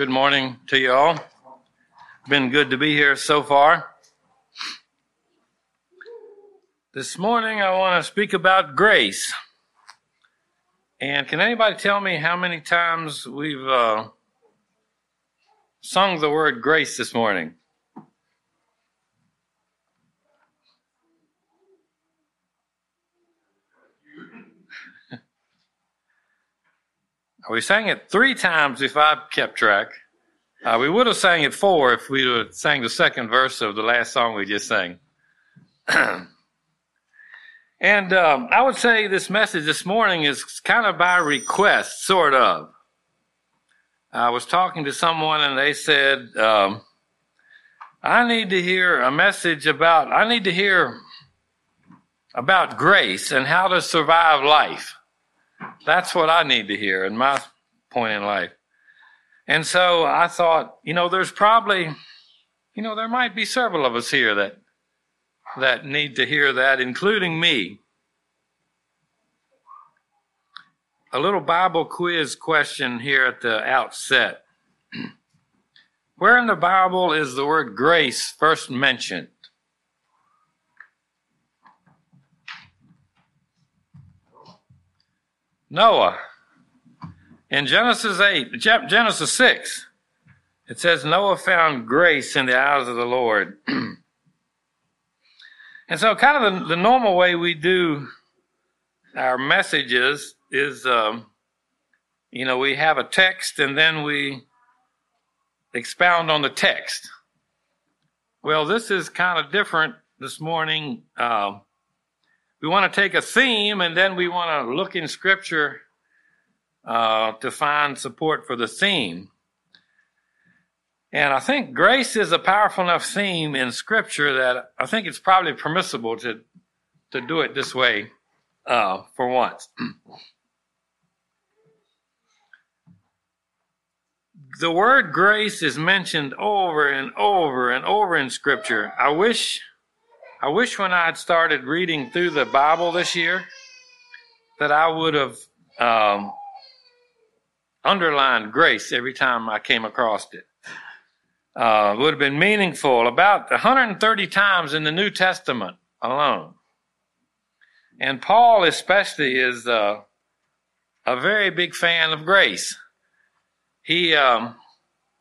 Good morning to you all. Been good to be here so far. This morning I want to speak about grace. And can anybody tell me how many times we've uh, sung the word grace this morning? We sang it three times if I kept track. Uh, we would have sang it four if we would have sang the second verse of the last song we just sang. and um, I would say this message this morning is kind of by request, sort of. I was talking to someone and they said, um, I need to hear a message about, I need to hear about grace and how to survive life. That's what I need to hear in my point in life. And so I thought, you know, there's probably, you know, there might be several of us here that that need to hear that, including me. A little Bible quiz question here at the outset. Where in the Bible is the word grace first mentioned? Noah. In Genesis 8, Genesis 6, it says Noah found grace in the eyes of the Lord. and so, kind of the, the, normal way we do our messages is, um, you know, we have a text and then we expound on the text. Well, this is kind of different this morning. Uh, we want to take a theme and then we want to look in scripture uh, to find support for the theme. And I think grace is a powerful enough theme in scripture that I think it's probably permissible to, to do it this way uh, for once. the word grace is mentioned over and over and over in scripture. I wish I wish when I had started reading through the Bible this year that I would have um, underlined grace every time I came across it. Uh, would have been meaningful about 130 times in the New Testament alone. And Paul, especially, is uh, a very big fan of grace. He um,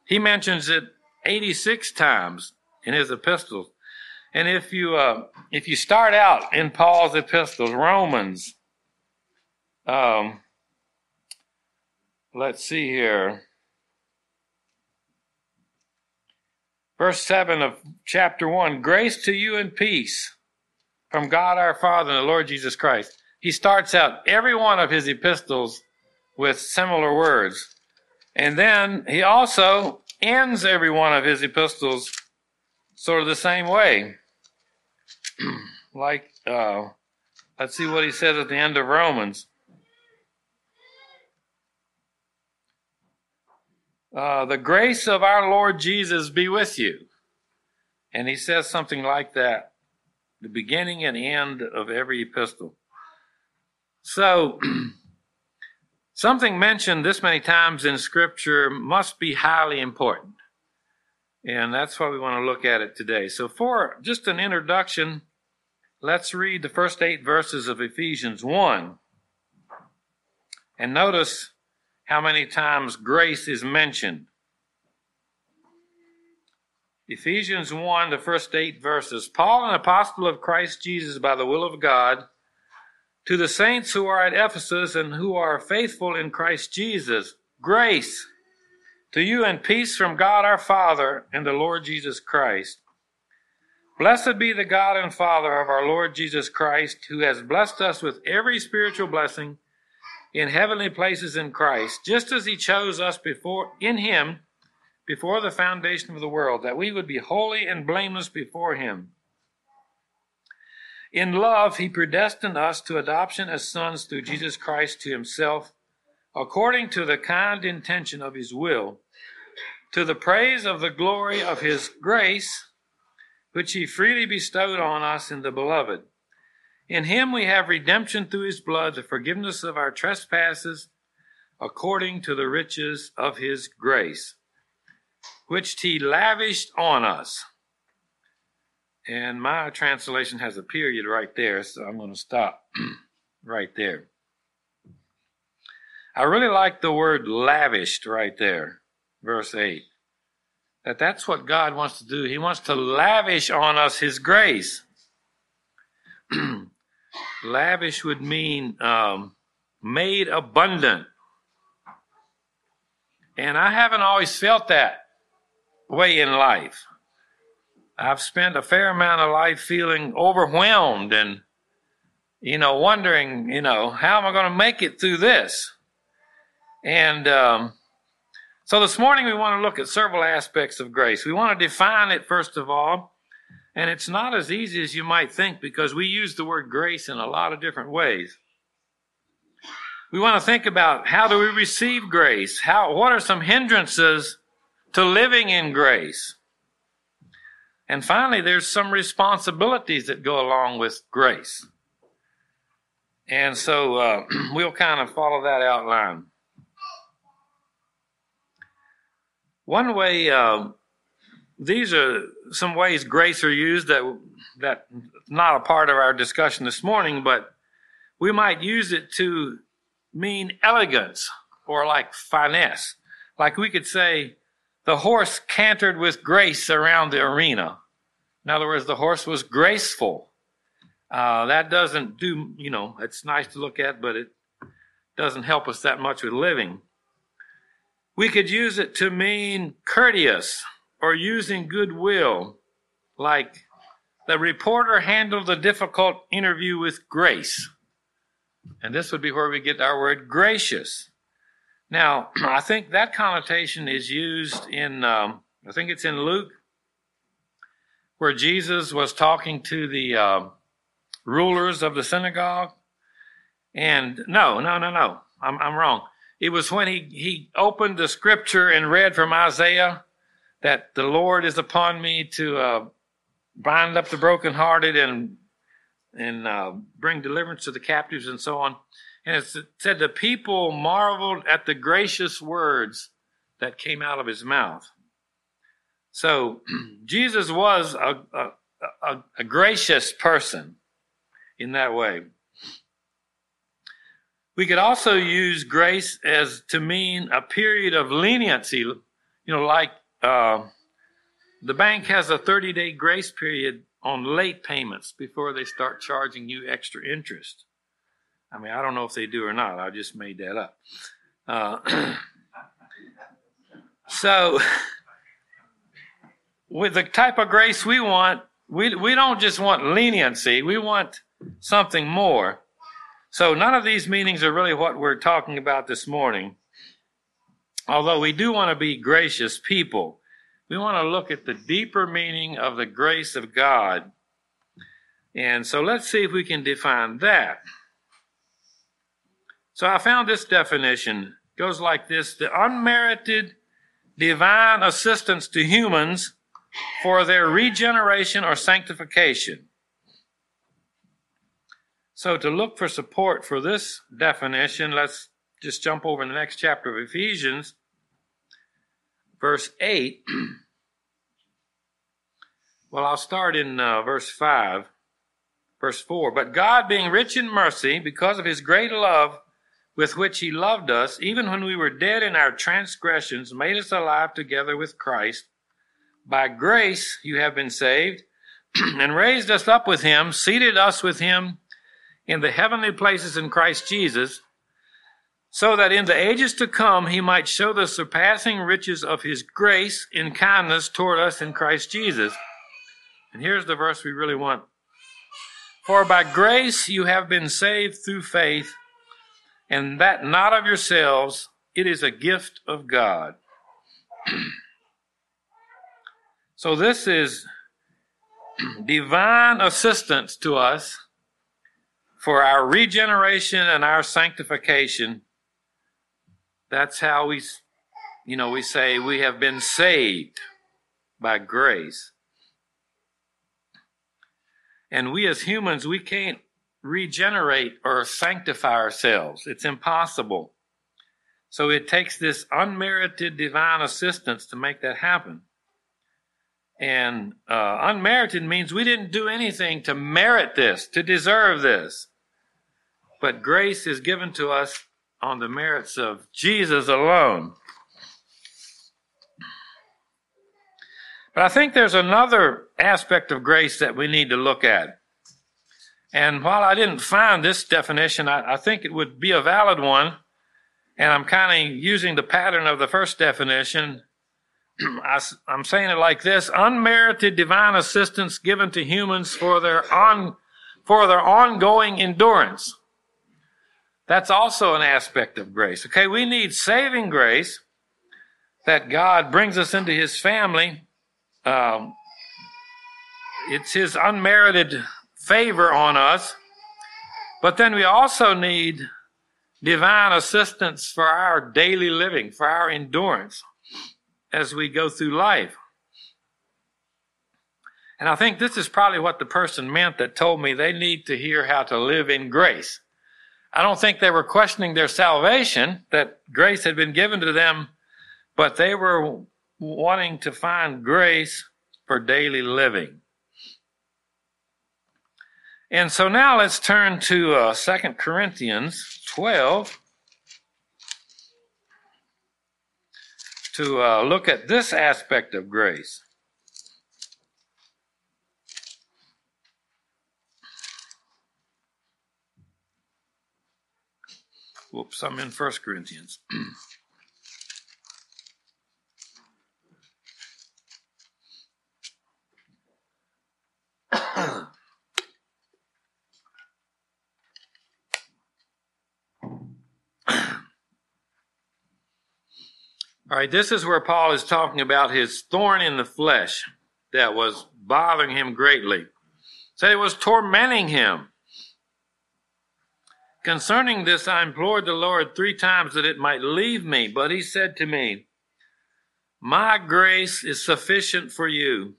he mentions it 86 times in his epistles. And if you uh, if you start out in Paul's epistles, Romans, um, let's see here, verse seven of chapter one: Grace to you and peace from God our Father and the Lord Jesus Christ. He starts out every one of his epistles with similar words, and then he also ends every one of his epistles sort of the same way. Like, uh, let's see what he says at the end of Romans. Uh, the grace of our Lord Jesus be with you. And he says something like that, the beginning and end of every epistle. So, something mentioned this many times in Scripture must be highly important. And that's why we want to look at it today. So, for just an introduction, let's read the first eight verses of Ephesians 1. And notice how many times grace is mentioned. Ephesians 1, the first eight verses. Paul, an apostle of Christ Jesus by the will of God, to the saints who are at Ephesus and who are faithful in Christ Jesus, grace to you and peace from God our Father and the Lord Jesus Christ. Blessed be the God and Father of our Lord Jesus Christ, who has blessed us with every spiritual blessing in heavenly places in Christ, just as he chose us before in him before the foundation of the world, that we would be holy and blameless before him. In love, he predestined us to adoption as sons through Jesus Christ to himself according to the kind intention of his will, to the praise of the glory of his grace, which he freely bestowed on us in the beloved. In him we have redemption through his blood, the forgiveness of our trespasses, according to the riches of his grace. which he lavished on us. And my translation has a period right there, so I'm going to stop right there. I really like the word lavished right there, verse 8. That that's what God wants to do. He wants to lavish on us His grace. lavish would mean um, made abundant. And I haven't always felt that way in life. I've spent a fair amount of life feeling overwhelmed and, you know, wondering, you know, how am I going to make it through this? And um, so this morning we want to look at several aspects of grace. We want to define it first of all. And it's not as easy as you might think because we use the word grace in a lot of different ways. We want to think about how do we receive grace? How, what are some hindrances to living in grace? And finally, there's some responsibilities that go along with grace. And so uh, we'll kind of follow that outline. One way, uh, these are some ways grace are used that that not a part of our discussion this morning, but we might use it to mean elegance or like finesse. Like we could say, the horse cantered with grace around the arena. In other words, the horse was graceful. Uh, that doesn't do, you know, it's nice to look at, but it doesn't help us that much with living. We could use it to mean courteous or using goodwill, like the reporter handled the difficult interview with grace. And this would be where we get our word gracious. Now, I think that connotation is used in, um, I think it's in Luke, where Jesus was talking to the uh, rulers of the synagogue. And no, no, no, no, I'm, I'm wrong. It was when he, he opened the scripture and read from Isaiah that the Lord is upon me to uh, bind up the brokenhearted and and uh, bring deliverance to the captives and so on. And it said the people marveled at the gracious words that came out of his mouth. So Jesus was a, a, a, a gracious person in that way. We could also use grace as to mean a period of leniency, you know, like uh, the bank has a 30 day grace period on late payments before they start charging you extra interest. I mean, I don't know if they do or not. I just made that up. Uh, so, with the type of grace we want, we, we don't just want leniency, we want something more. So, none of these meanings are really what we're talking about this morning. Although we do want to be gracious people. We want to look at the deeper meaning of the grace of God. And so let's see if we can define that. So I found this definition it goes like this the unmerited divine assistance to humans for their regeneration or sanctification. So to look for support for this definition, let's just jump over in the next chapter of Ephesians verse 8. well, I'll start in uh, verse 5, verse 4. But God, being rich in mercy, because of his great love with which he loved us, even when we were dead in our transgressions, made us alive together with Christ. By grace you have been saved, and raised us up with him, seated us with him in the heavenly places in Christ Jesus so that in the ages to come he might show the surpassing riches of his grace in kindness toward us in Christ Jesus. And here's the verse we really want. For by grace you have been saved through faith, and that not of yourselves, it is a gift of God. so this is divine assistance to us for our regeneration and our sanctification that's how we, you know, we say we have been saved by grace. And we as humans, we can't regenerate or sanctify ourselves. It's impossible. So it takes this unmerited divine assistance to make that happen. And uh, unmerited means we didn't do anything to merit this, to deserve this. But grace is given to us on the merits of Jesus alone. But I think there's another aspect of grace that we need to look at. And while I didn't find this definition, I, I think it would be a valid one. And I'm kind of using the pattern of the first definition. I, am saying it like this unmerited divine assistance given to humans for their, on, for their ongoing endurance. That's also an aspect of grace. Okay, we need saving grace that God brings us into his family. Um, it's his unmerited favor on us. But then we also need divine assistance for our daily living, for our endurance as we go through life. And I think this is probably what the person meant that told me they need to hear how to live in grace. I don't think they were questioning their salvation, that grace had been given to them, but they were wanting to find grace for daily living. And so now let's turn to uh, 2 Corinthians 12 to uh, look at this aspect of grace. Whoops, I'm in First Corinthians. All right, this is where Paul is talking about his thorn in the flesh that was bothering him greatly. Said it was tormenting him. Concerning this, I implored the Lord three times that it might leave me, but he said to me, My grace is sufficient for you,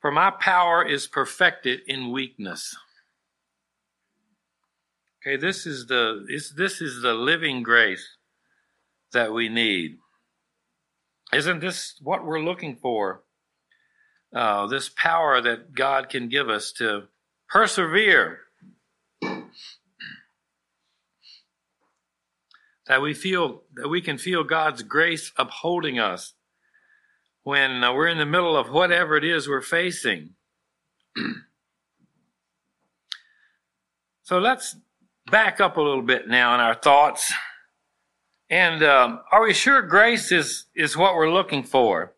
for my power is perfected in weakness. Okay, this is the this is the living grace that we need. Isn't this what we're looking for? Uh, this power that God can give us to persevere that we feel that we can feel God's grace upholding us when uh, we're in the middle of whatever it is we're facing. so let's back up a little bit now in our thoughts. And um, are we sure grace is is what we're looking for?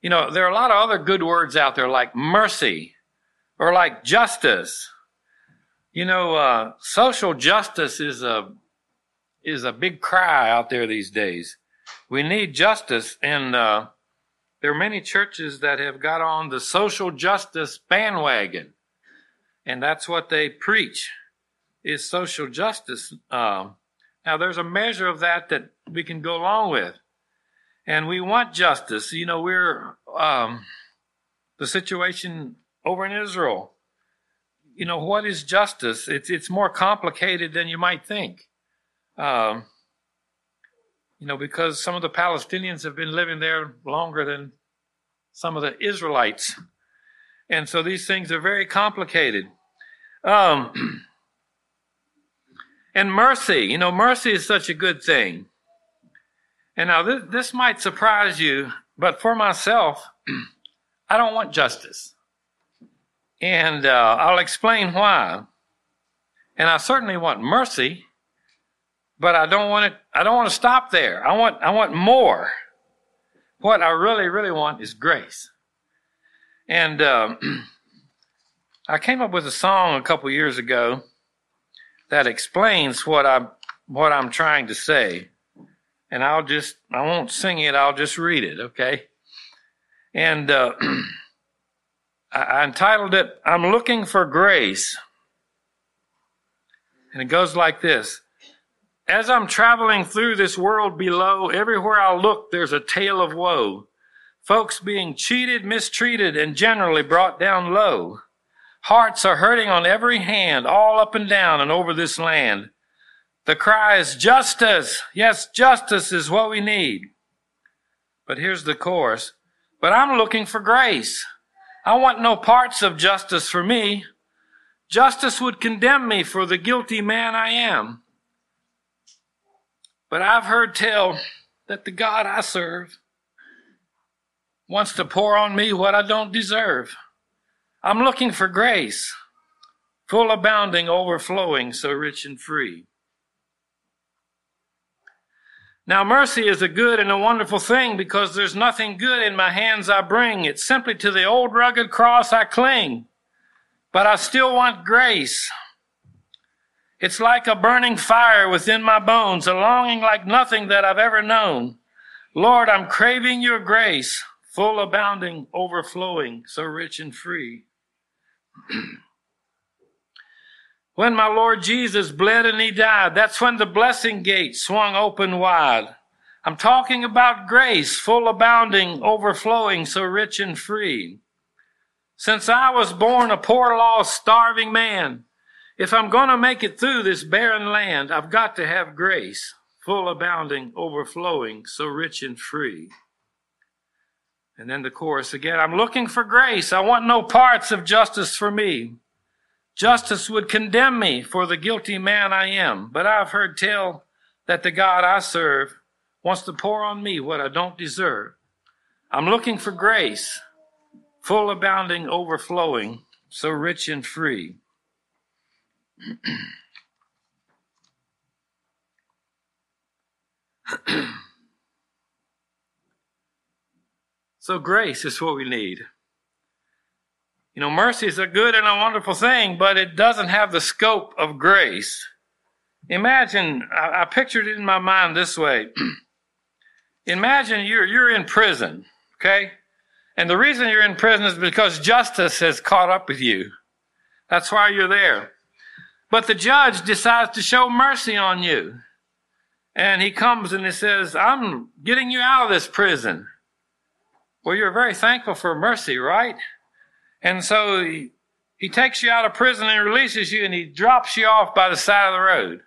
You know, there are a lot of other good words out there like mercy or like justice. You know, uh, social justice is a is a big cry out there these days. We need justice, and uh, there are many churches that have got on the social justice bandwagon, and that's what they preach is social justice. Um, now, there's a measure of that that we can go along with, and we want justice. You know, we're um, the situation over in Israel. You know, what is justice? It's it's more complicated than you might think. Um, you know, because some of the Palestinians have been living there longer than some of the Israelites. And so these things are very complicated. Um, and mercy, you know, mercy is such a good thing. And now this, this might surprise you, but for myself, I don't want justice. And uh, I'll explain why. And I certainly want mercy, but I don't want it. I don't want to stop there. I want. I want more. What I really, really want is grace. And um, I came up with a song a couple years ago that explains what I'm, what I'm trying to say. And I'll just I won't sing it. I'll just read it. Okay. And uh, I, I entitled it "I'm Looking for Grace." And it goes like this. As I'm traveling through this world below, everywhere I look, there's a tale of woe. Folks being cheated, mistreated, and generally brought down low. Hearts are hurting on every hand, all up and down and over this land. The cry is justice. Yes, justice is what we need. But here's the chorus. But I'm looking for grace. I want no parts of justice for me. Justice would condemn me for the guilty man I am. But I've heard tell that the God I serve wants to pour on me what I don't deserve. I'm looking for grace, full abounding, overflowing, so rich and free. Now, mercy is a good and a wonderful thing because there's nothing good in my hands I bring. It's simply to the old rugged cross I cling. But I still want grace. It's like a burning fire within my bones, a longing like nothing that I've ever known. Lord, I'm craving your grace, full, abounding, overflowing, so rich and free. when my Lord Jesus bled and he died, that's when the blessing gate swung open wide. I'm talking about grace, full, abounding, overflowing, so rich and free. Since I was born a poor, lost, starving man, if I'm going to make it through this barren land, I've got to have grace, full, abounding, overflowing, so rich and free. And then the chorus again I'm looking for grace. I want no parts of justice for me. Justice would condemn me for the guilty man I am, but I've heard tell that the God I serve wants to pour on me what I don't deserve. I'm looking for grace, full, abounding, overflowing, so rich and free. so, grace is what we need. You know, mercy is a good and a wonderful thing, but it doesn't have the scope of grace. Imagine, I, I pictured it in my mind this way. Imagine you're, you're in prison, okay? And the reason you're in prison is because justice has caught up with you. That's why you're there. But the judge decides to show mercy on you. And he comes and he says, I'm getting you out of this prison. Well, you're very thankful for mercy, right? And so he, he takes you out of prison and releases you and he drops you off by the side of the road.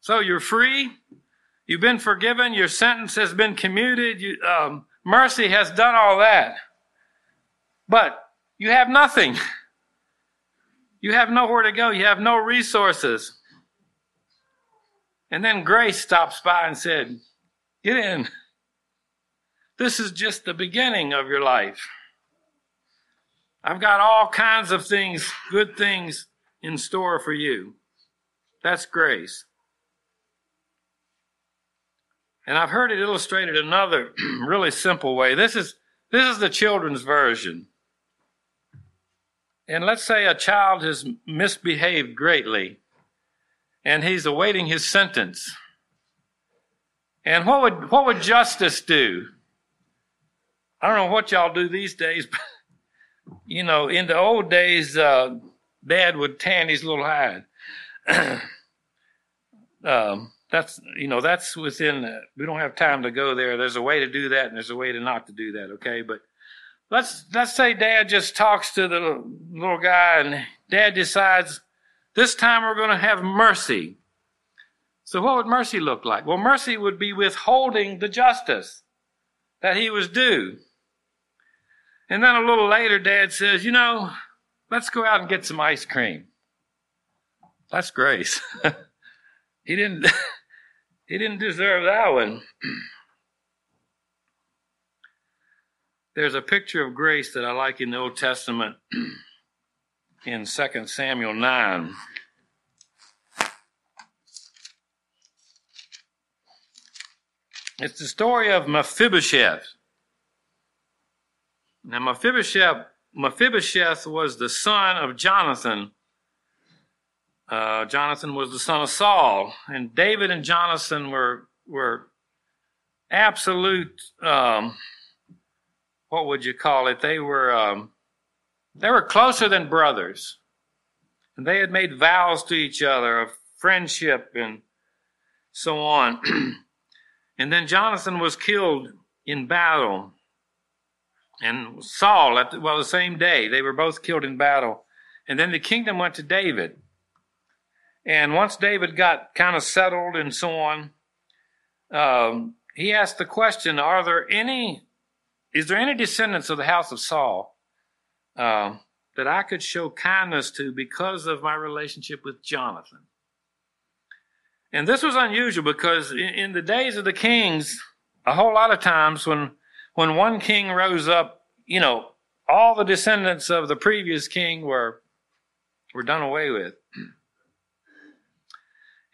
So you're free. You've been forgiven. Your sentence has been commuted. You, um, mercy has done all that. But you have nothing. You have nowhere to go. You have no resources. And then Grace stops by and said, Get in. This is just the beginning of your life. I've got all kinds of things, good things in store for you. That's grace. And I've heard it illustrated another really simple way. This is, this is the children's version. And let's say a child has misbehaved greatly and he's awaiting his sentence. And what would, what would justice do? I don't know what y'all do these days, but you know, in the old days, uh, dad would tan his little hide. um, that's, you know, that's within, uh, we don't have time to go there. There's a way to do that and there's a way to not to do that, okay? But let's let's say dad just talks to the little guy and dad decides this time we're going to have mercy. So what would mercy look like? Well mercy would be withholding the justice that he was due. And then a little later dad says you know let's go out and get some ice cream. That's grace. He didn't he didn't deserve that one There's a picture of grace that I like in the Old Testament in 2 Samuel 9. It's the story of Mephibosheth. Now, Mephibosheth, Mephibosheth was the son of Jonathan. Uh, Jonathan was the son of Saul, and David and Jonathan were were absolute um, what would you call it? They were um, they were closer than brothers, and they had made vows to each other of friendship and so on. and then Jonathan was killed in battle, and Saul at the, well the same day they were both killed in battle, and then the kingdom went to David. And once David got kind of settled and so on, um, he asked the question, are there any, is there any descendants of the house of Saul uh, that I could show kindness to because of my relationship with Jonathan? And this was unusual because in, in the days of the kings, a whole lot of times when, when one king rose up, you know, all the descendants of the previous king were, were done away with.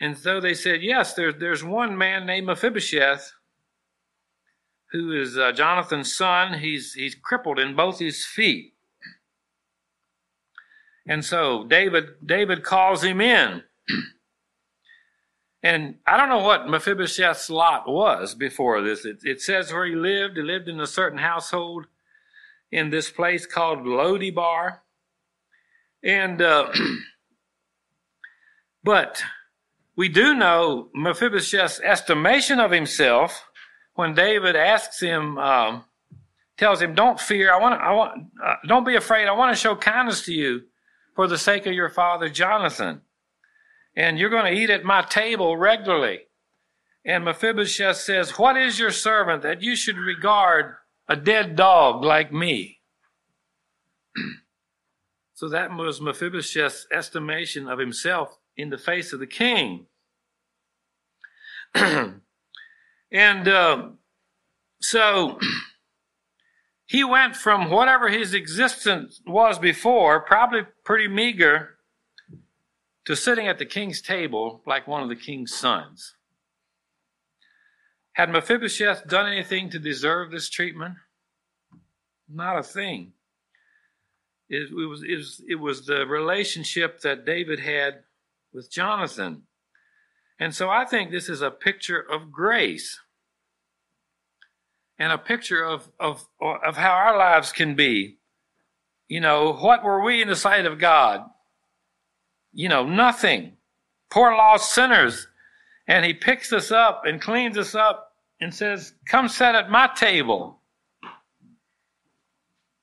And so they said, yes, there, there's one man named Mephibosheth who is uh, Jonathan's son. He's, he's crippled in both his feet. And so David, David calls him in. and I don't know what Mephibosheth's lot was before this. It, it says where he lived. He lived in a certain household in this place called Lodebar. And, uh, but we do know Mephibosheth's estimation of himself when David asks him, um, tells him, "Don't fear. I want. I want. Uh, don't be afraid. I want to show kindness to you for the sake of your father Jonathan, and you're going to eat at my table regularly." And Mephibosheth says, "What is your servant that you should regard a dead dog like me?" so that was Mephibosheth's estimation of himself in the face of the king. and uh, so he went from whatever his existence was before, probably pretty meager, to sitting at the king's table like one of the king's sons. Had Mephibosheth done anything to deserve this treatment? Not a thing. It, it, was, it, was, it was the relationship that David had with Jonathan. And so I think this is a picture of grace and a picture of, of, of how our lives can be. You know, what were we in the sight of God? You know, nothing. Poor lost sinners. And he picks us up and cleans us up and says, come sit at my table.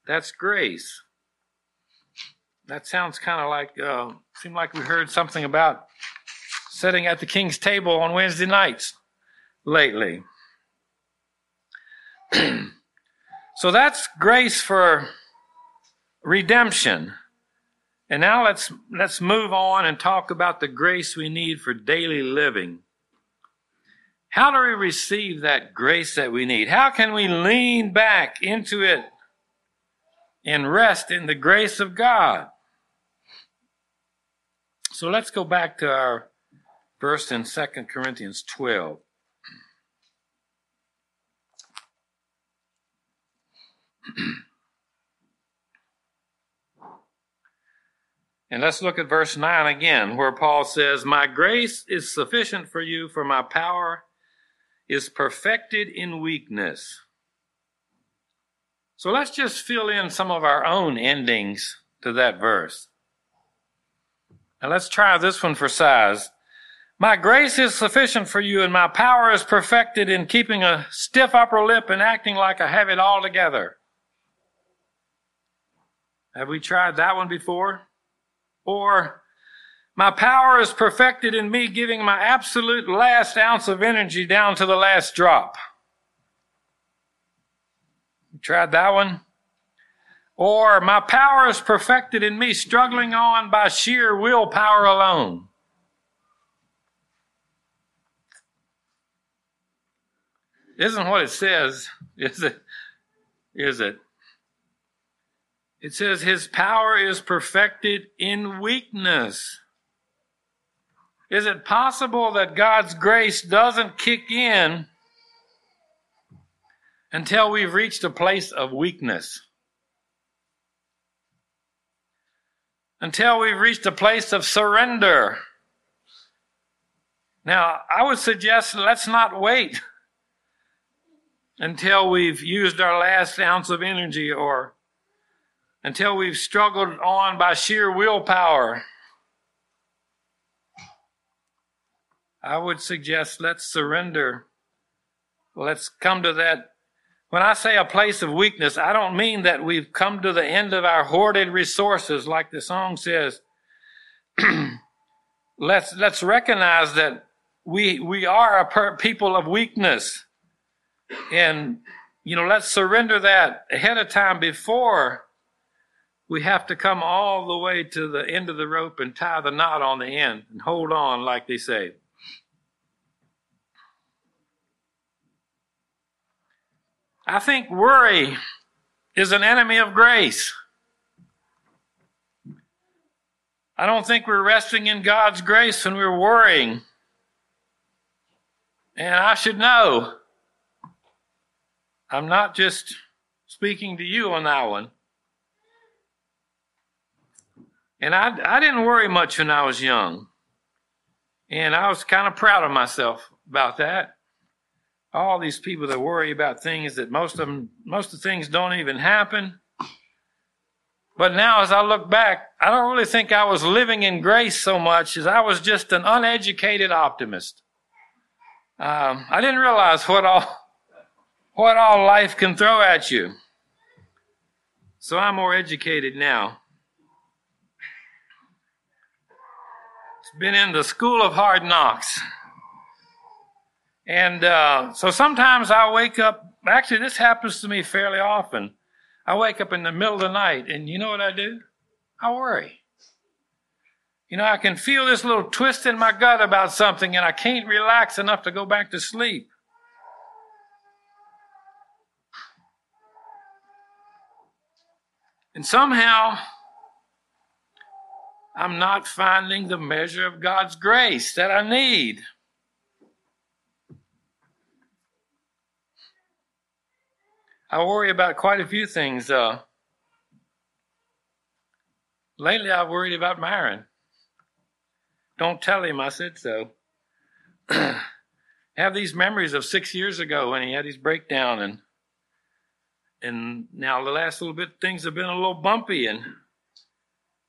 That's grace. That sounds kind of like, uh, seemed like we heard something about sitting at the king's table on Wednesday nights lately. so that's grace for redemption. And now let's let's move on and talk about the grace we need for daily living. How do we receive that grace that we need? How can we lean back into it and rest in the grace of God? So let's go back to our verse in 2 Corinthians 12. and let's look at verse 9 again, where Paul says, My grace is sufficient for you, for my power is perfected in weakness. So let's just fill in some of our own endings to that verse. And let's try this one for size. My grace is sufficient for you, and my power is perfected in keeping a stiff upper lip and acting like I have it all together. Have we tried that one before? Or, my power is perfected in me giving my absolute last ounce of energy down to the last drop. You tried that one? Or my power is perfected in me struggling on by sheer willpower alone. Isn't what it says, is it? Is it? It says his power is perfected in weakness. Is it possible that God's grace doesn't kick in until we've reached a place of weakness? until we've reached a place of surrender. Now, I would suggest let's not wait until we've used our last ounce of energy or until we've struggled on by sheer willpower. I would suggest let's surrender. Let's come to that when I say a place of weakness, I don't mean that we've come to the end of our hoarded resources, like the song says. let's let's recognize that we we are a per- people of weakness, and you know let's surrender that ahead of time before we have to come all the way to the end of the rope and tie the knot on the end and hold on, like they say. I think worry is an enemy of grace. I don't think we're resting in God's grace when we're worrying. And I should know. I'm not just speaking to you on that one. And I, I didn't worry much when I was young. And I was kind of proud of myself about that. All these people that worry about things that most of them, most of the things don't even happen. But now, as I look back, I don't really think I was living in grace so much as I was just an uneducated optimist. Um, I didn't realize what all what all life can throw at you. So I'm more educated now. It's been in the school of hard knocks. And uh, so sometimes I wake up, actually, this happens to me fairly often. I wake up in the middle of the night, and you know what I do? I worry. You know, I can feel this little twist in my gut about something, and I can't relax enough to go back to sleep. And somehow, I'm not finding the measure of God's grace that I need. I worry about quite a few things. Uh, lately, I've worried about Myron. Don't tell him I said so. have these memories of six years ago when he had his breakdown, and and now the last little bit things have been a little bumpy, and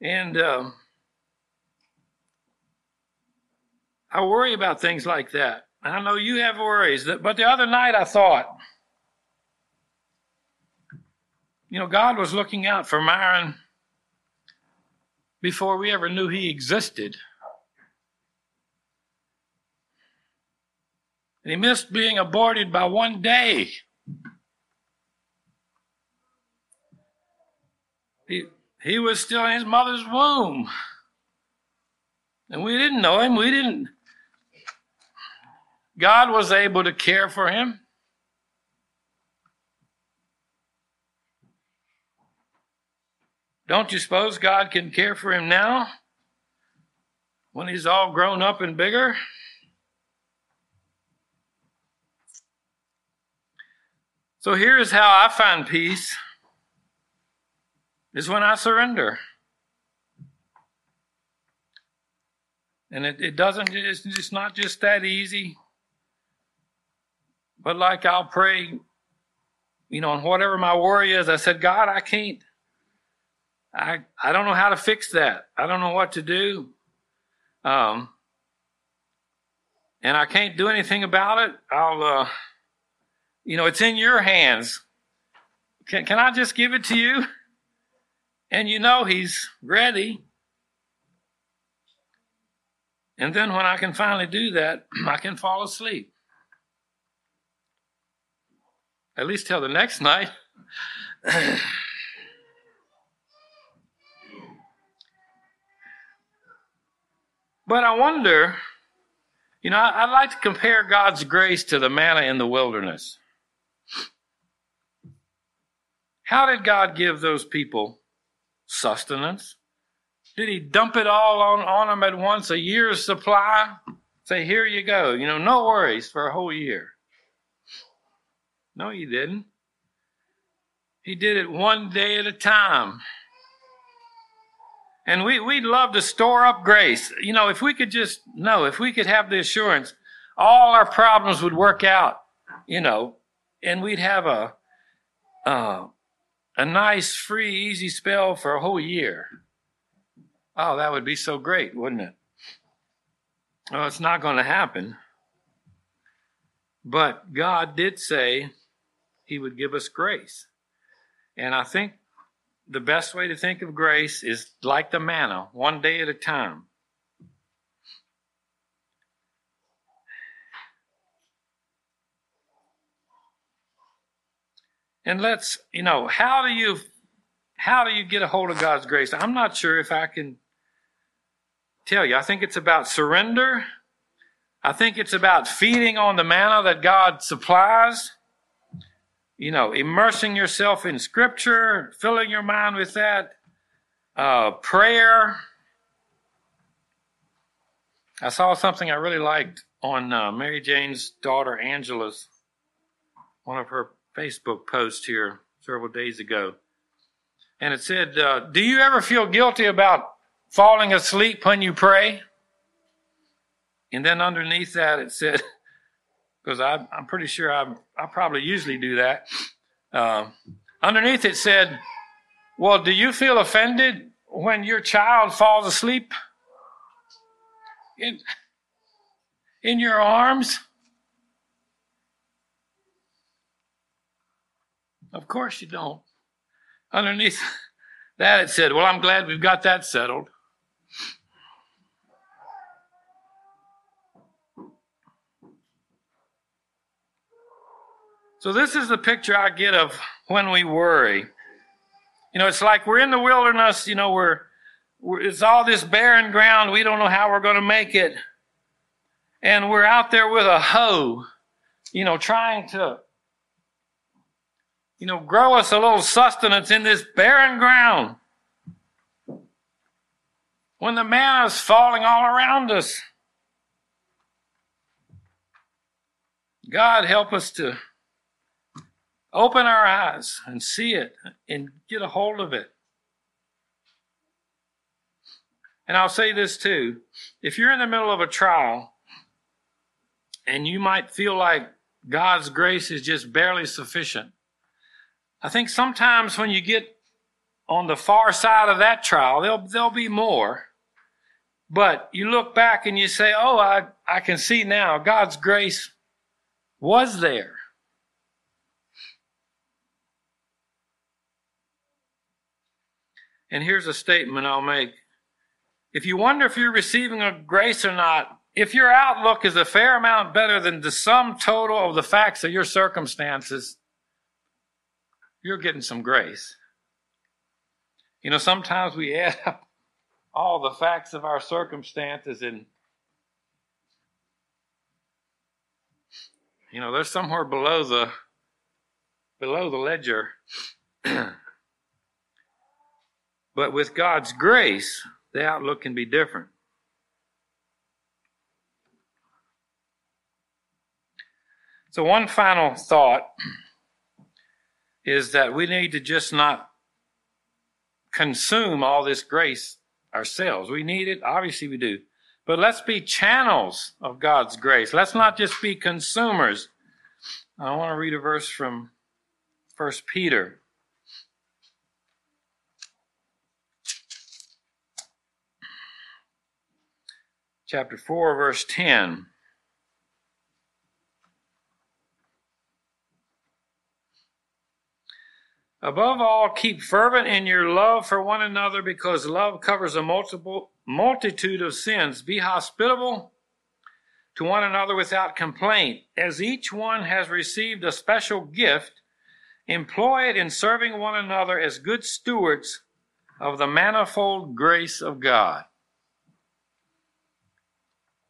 and uh, I worry about things like that. I know you have worries, but the other night I thought. You know, God was looking out for Myron before we ever knew he existed. And he missed being aborted by one day. He, he was still in his mother's womb. And we didn't know him. We didn't. God was able to care for him. Don't you suppose God can care for him now when he's all grown up and bigger? So here's how I find peace is when I surrender. And it, it doesn't, it's, it's not just that easy. But like I'll pray, you know, on whatever my worry is, I said, God, I can't, I, I don't know how to fix that. I don't know what to do. Um, and I can't do anything about it. I'll, uh, you know, it's in your hands. Can, can I just give it to you? And you know he's ready. And then when I can finally do that, I can fall asleep. At least till the next night. But I wonder, you know, I'd like to compare God's grace to the manna in the wilderness. How did God give those people sustenance? Did he dump it all on, on them at once, a year's supply? Say, here you go. You know, no worries for a whole year. No, he didn't. He did it one day at a time. And we, we'd love to store up grace. You know, if we could just know, if we could have the assurance, all our problems would work out, you know, and we'd have a, uh, a nice, free, easy spell for a whole year. Oh, that would be so great, wouldn't it? Well, it's not going to happen. But God did say He would give us grace. And I think the best way to think of grace is like the manna, one day at a time. And let's, you know, how do you how do you get a hold of God's grace? I'm not sure if I can tell you. I think it's about surrender. I think it's about feeding on the manna that God supplies. You know, immersing yourself in scripture, filling your mind with that, uh, prayer. I saw something I really liked on uh, Mary Jane's daughter Angela's, one of her Facebook post here several days ago. And it said, uh, Do you ever feel guilty about falling asleep when you pray? And then underneath that it said, because I'm pretty sure I, I probably usually do that. Uh, underneath it said, Well, do you feel offended when your child falls asleep in, in your arms? Of course you don't. Underneath that it said, Well, I'm glad we've got that settled. So, this is the picture I get of when we worry. You know, it's like we're in the wilderness, you know, we're, we're it's all this barren ground. We don't know how we're going to make it. And we're out there with a hoe, you know, trying to, you know, grow us a little sustenance in this barren ground. When the manna is falling all around us. God help us to Open our eyes and see it and get a hold of it. And I'll say this too. If you're in the middle of a trial and you might feel like God's grace is just barely sufficient, I think sometimes when you get on the far side of that trial, there'll, there'll be more. But you look back and you say, oh, I, I can see now God's grace was there. And here's a statement I'll make. If you wonder if you're receiving a grace or not, if your outlook is a fair amount better than the sum total of the facts of your circumstances, you're getting some grace. You know, sometimes we add up all the facts of our circumstances and you know, they're somewhere below the below the ledger. But with God's grace, the outlook can be different. So, one final thought is that we need to just not consume all this grace ourselves. We need it, obviously, we do. But let's be channels of God's grace. Let's not just be consumers. I want to read a verse from First Peter. chapter 4, verse 10. Above all, keep fervent in your love for one another because love covers a multiple multitude of sins. Be hospitable to one another without complaint. As each one has received a special gift, employ it in serving one another as good stewards of the manifold grace of God.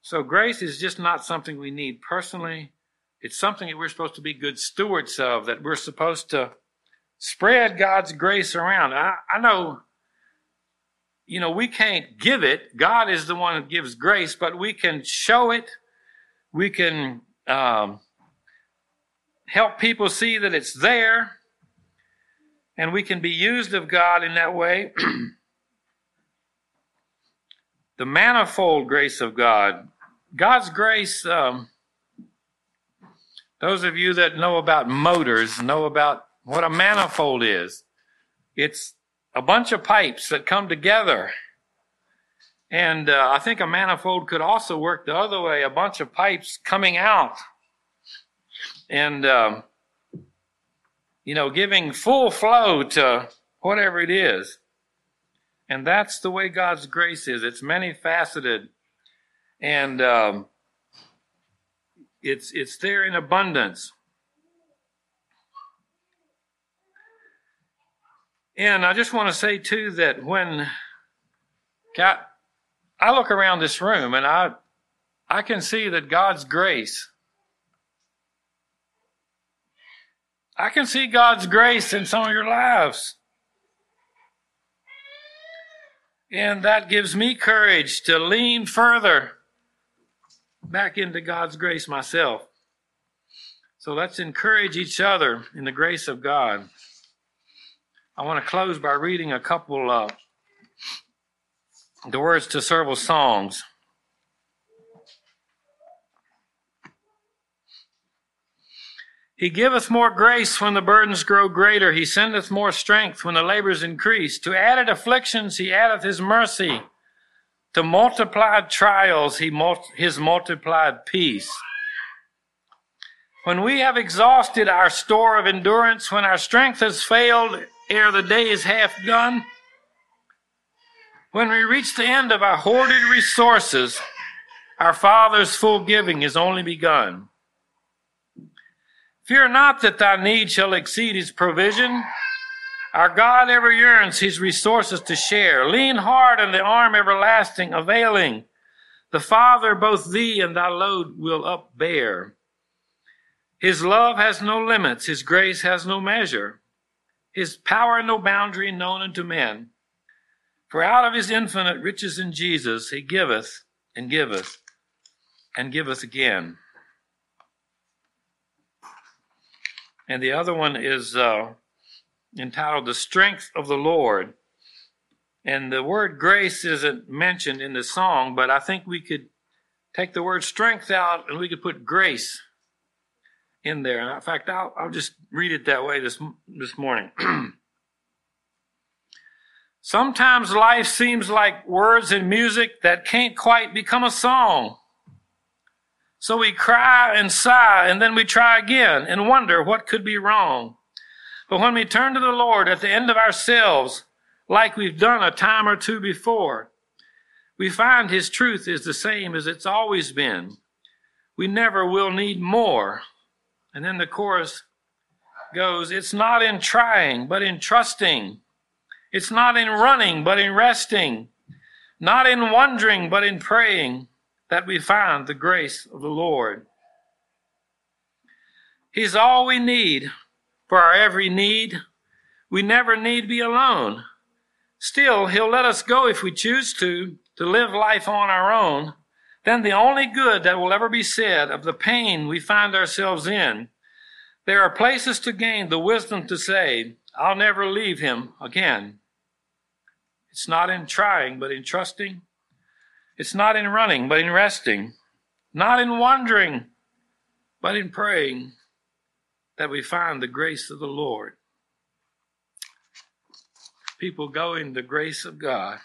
So grace is just not something we need personally. It's something that we're supposed to be good stewards of, that we're supposed to spread God's grace around. I, I know, you know, we can't give it. God is the one who gives grace, but we can show it. We can um, help people see that it's there. And we can be used of God in that way. the manifold grace of God God's grace, um, those of you that know about motors know about what a manifold is. It's a bunch of pipes that come together. And uh, I think a manifold could also work the other way a bunch of pipes coming out and, um, you know, giving full flow to whatever it is. And that's the way God's grace is. It's many faceted and um, it's it's there in abundance. And I just want to say too that when God, I look around this room and I, I can see that God's grace, I can see God's grace in some of your lives. And that gives me courage to lean further back into God's grace myself. So let's encourage each other in the grace of God. I want to close by reading a couple of the words to several songs. He giveth more grace when the burdens grow greater. He sendeth more strength when the labors increase. To added afflictions, he addeth his mercy. To multiplied trials, he mul- his multiplied peace. When we have exhausted our store of endurance, when our strength has failed ere the day is half done, when we reach the end of our hoarded resources, our Father's full giving is only begun. Fear not that thy need shall exceed his provision. Our God ever yearns his resources to share. Lean hard on the arm everlasting, availing. The Father both thee and thy load will upbear. His love has no limits, His grace has no measure, His power no boundary known unto men. For out of His infinite riches in Jesus He giveth and giveth and giveth again. And the other one is uh, entitled The Strength of the Lord. And the word grace isn't mentioned in the song, but I think we could take the word strength out and we could put grace in there. And in fact, I'll, I'll just read it that way this, this morning. Sometimes life seems like words and music that can't quite become a song. So we cry and sigh and then we try again and wonder what could be wrong. But when we turn to the Lord at the end of ourselves, like we've done a time or two before, we find His truth is the same as it's always been. We never will need more and then the chorus goes, It's not in trying, but in trusting. It's not in running, but in resting. Not in wondering, but in praying that we find the grace of the Lord. He's all we need for our every need. We never need be alone. Still, He'll let us go if we choose to, to live life on our own then the only good that will ever be said of the pain we find ourselves in, there are places to gain the wisdom to say, I'll never leave him again. It's not in trying, but in trusting. It's not in running, but in resting. Not in wondering, but in praying that we find the grace of the Lord. People go in the grace of God.